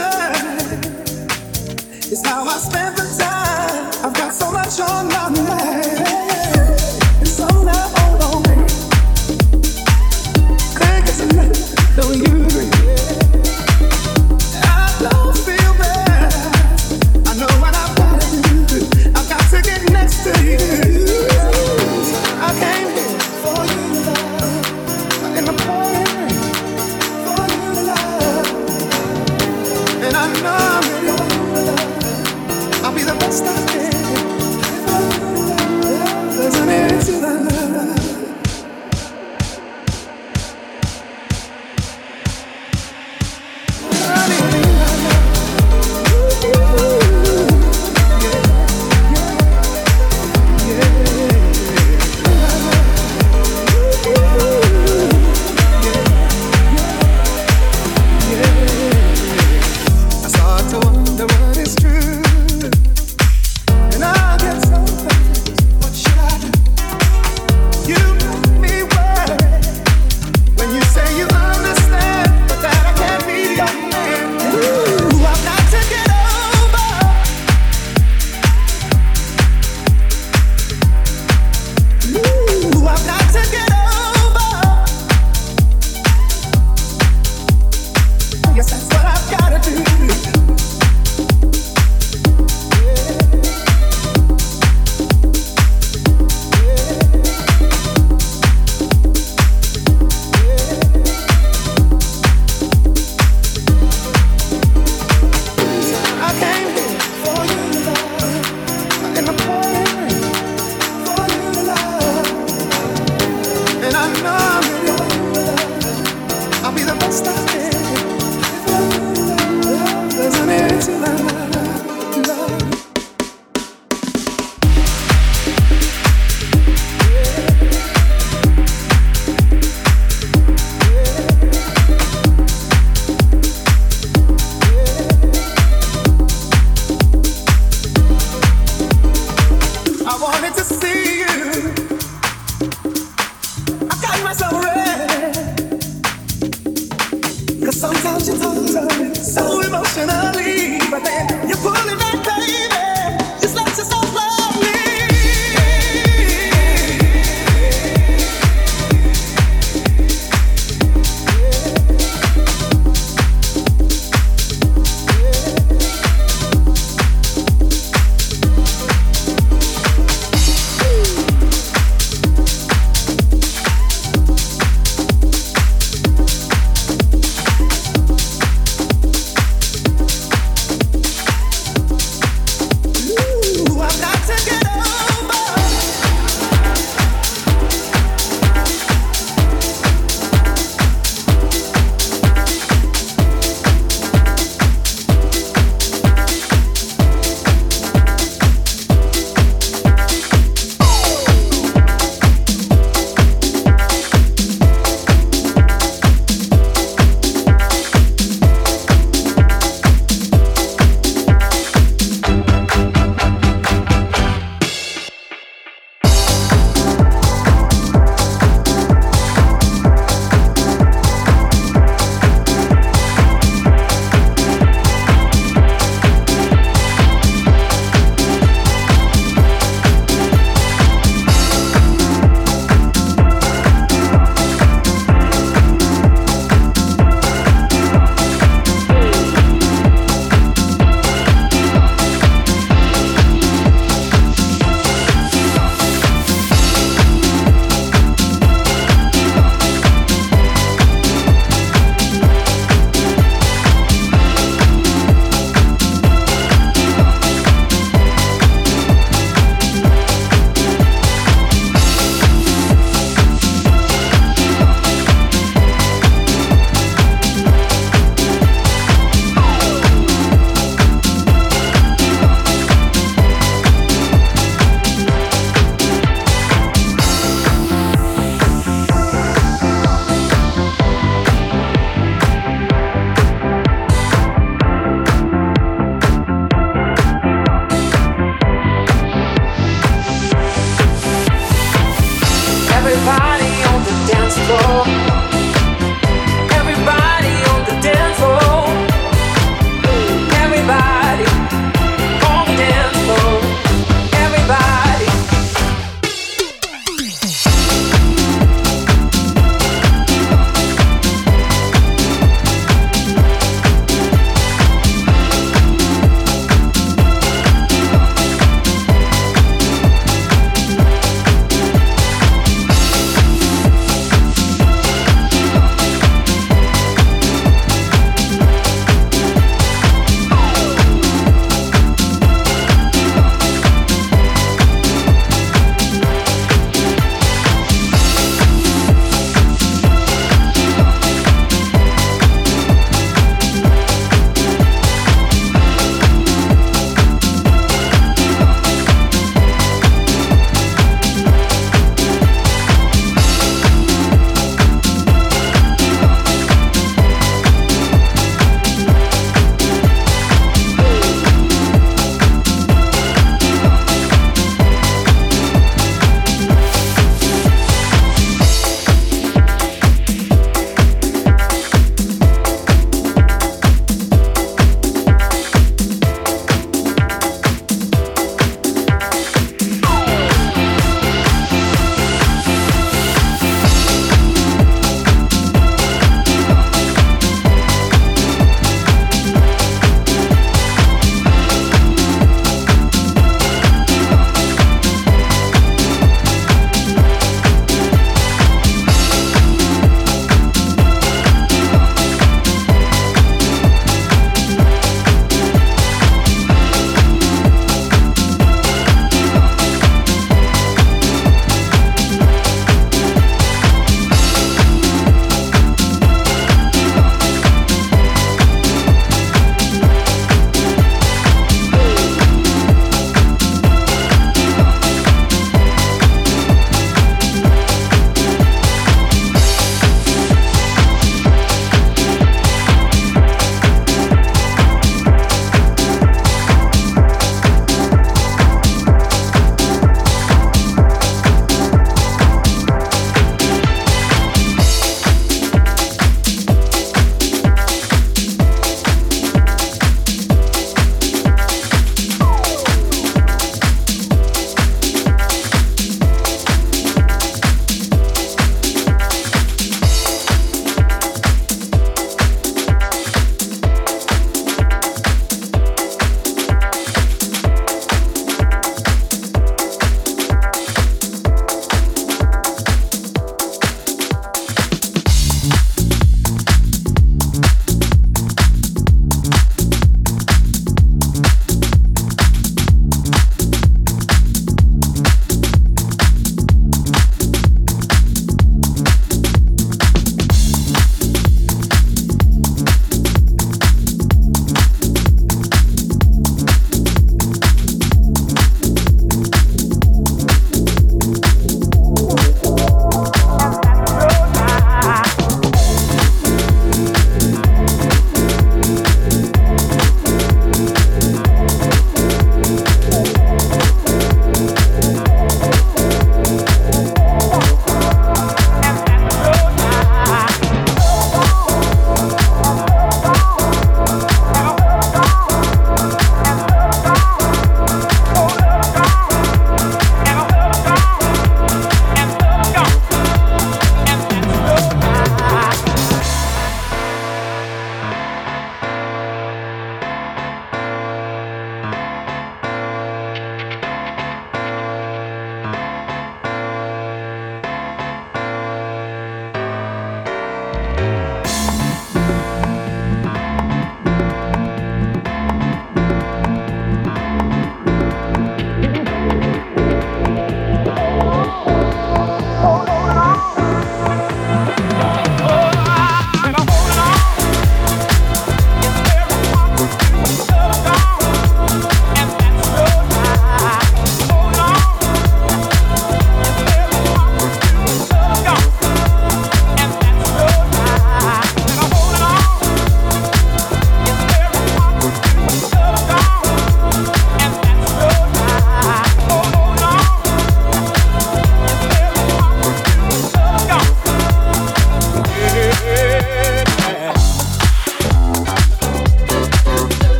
time. It's how I spend the time. I've got so much on my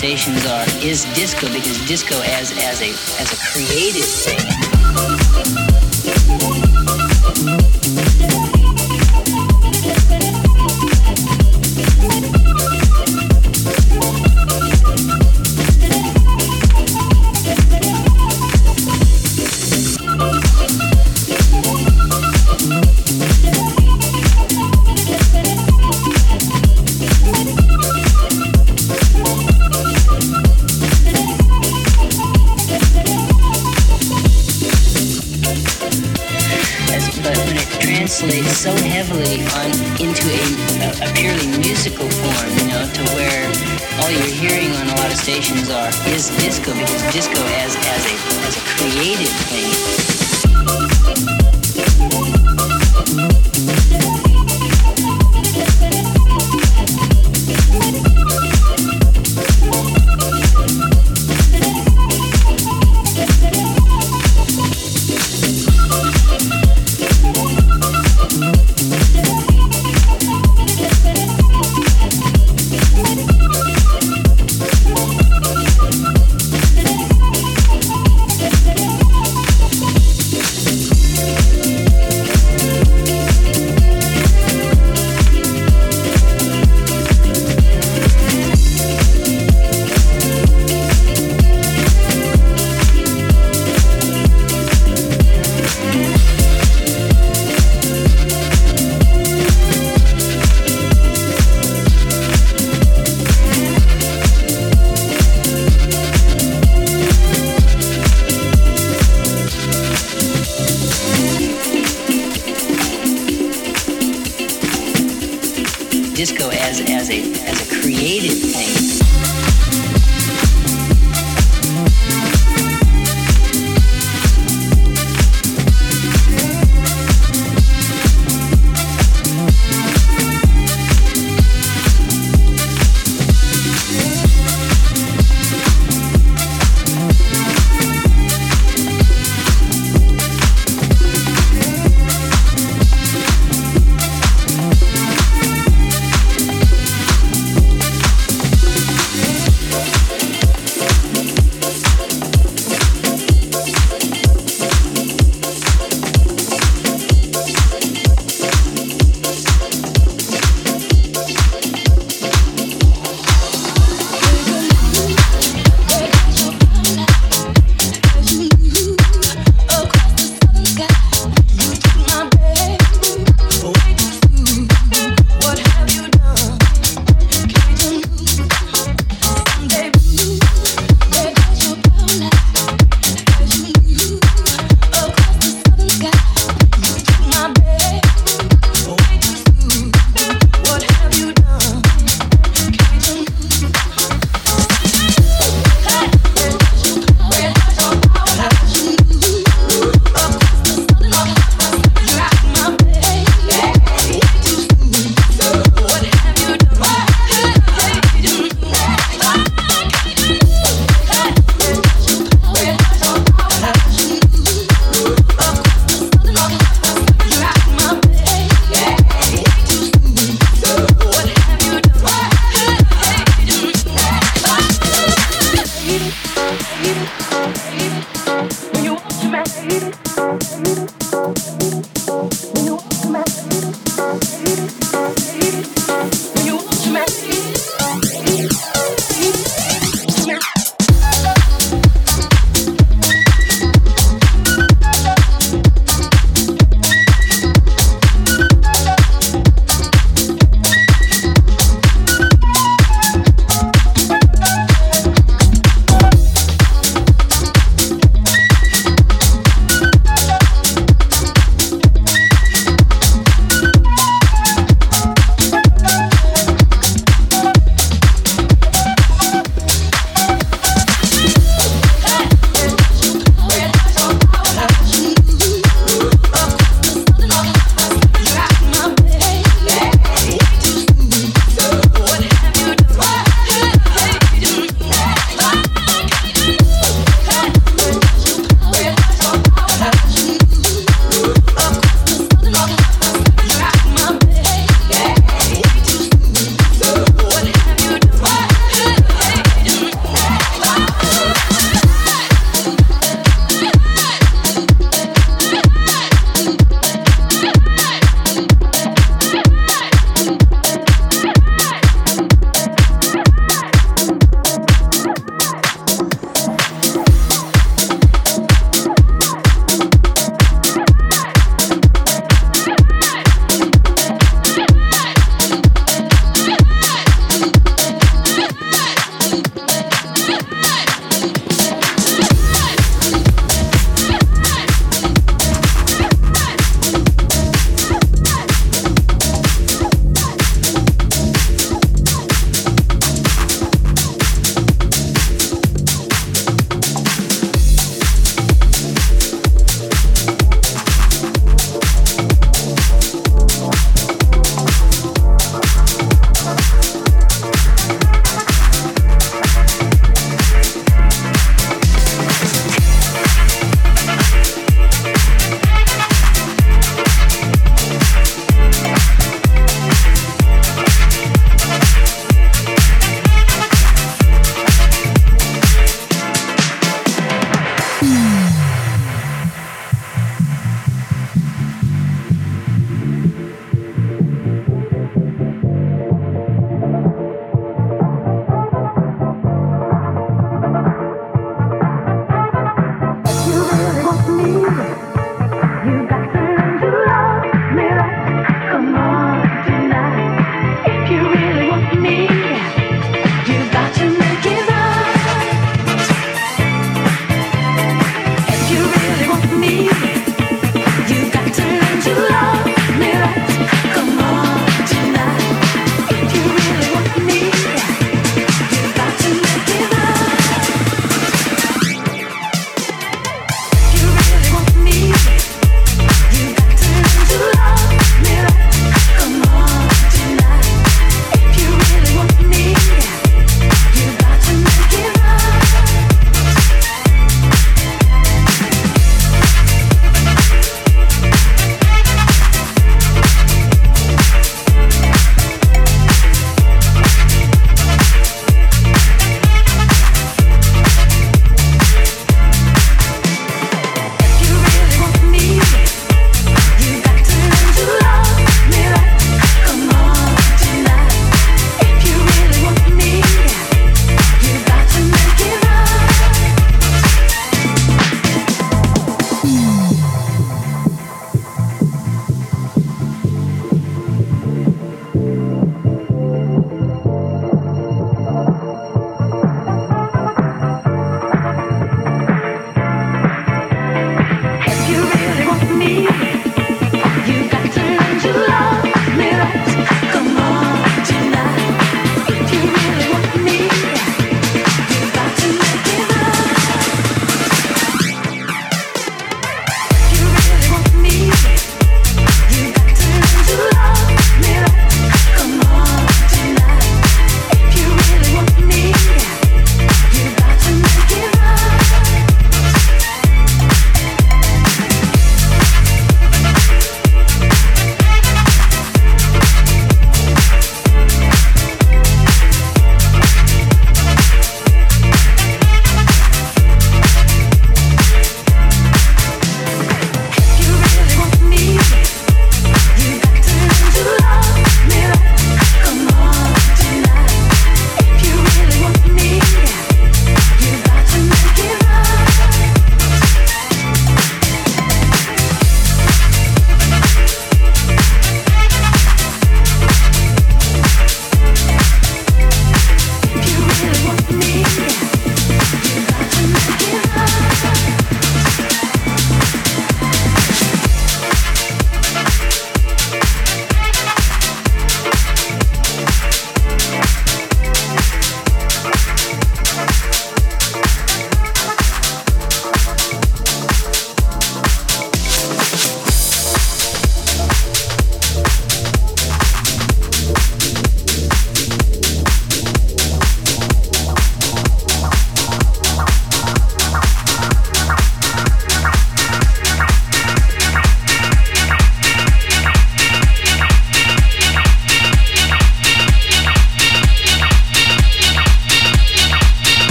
manifestations are is disco because disco as as a as a creative thing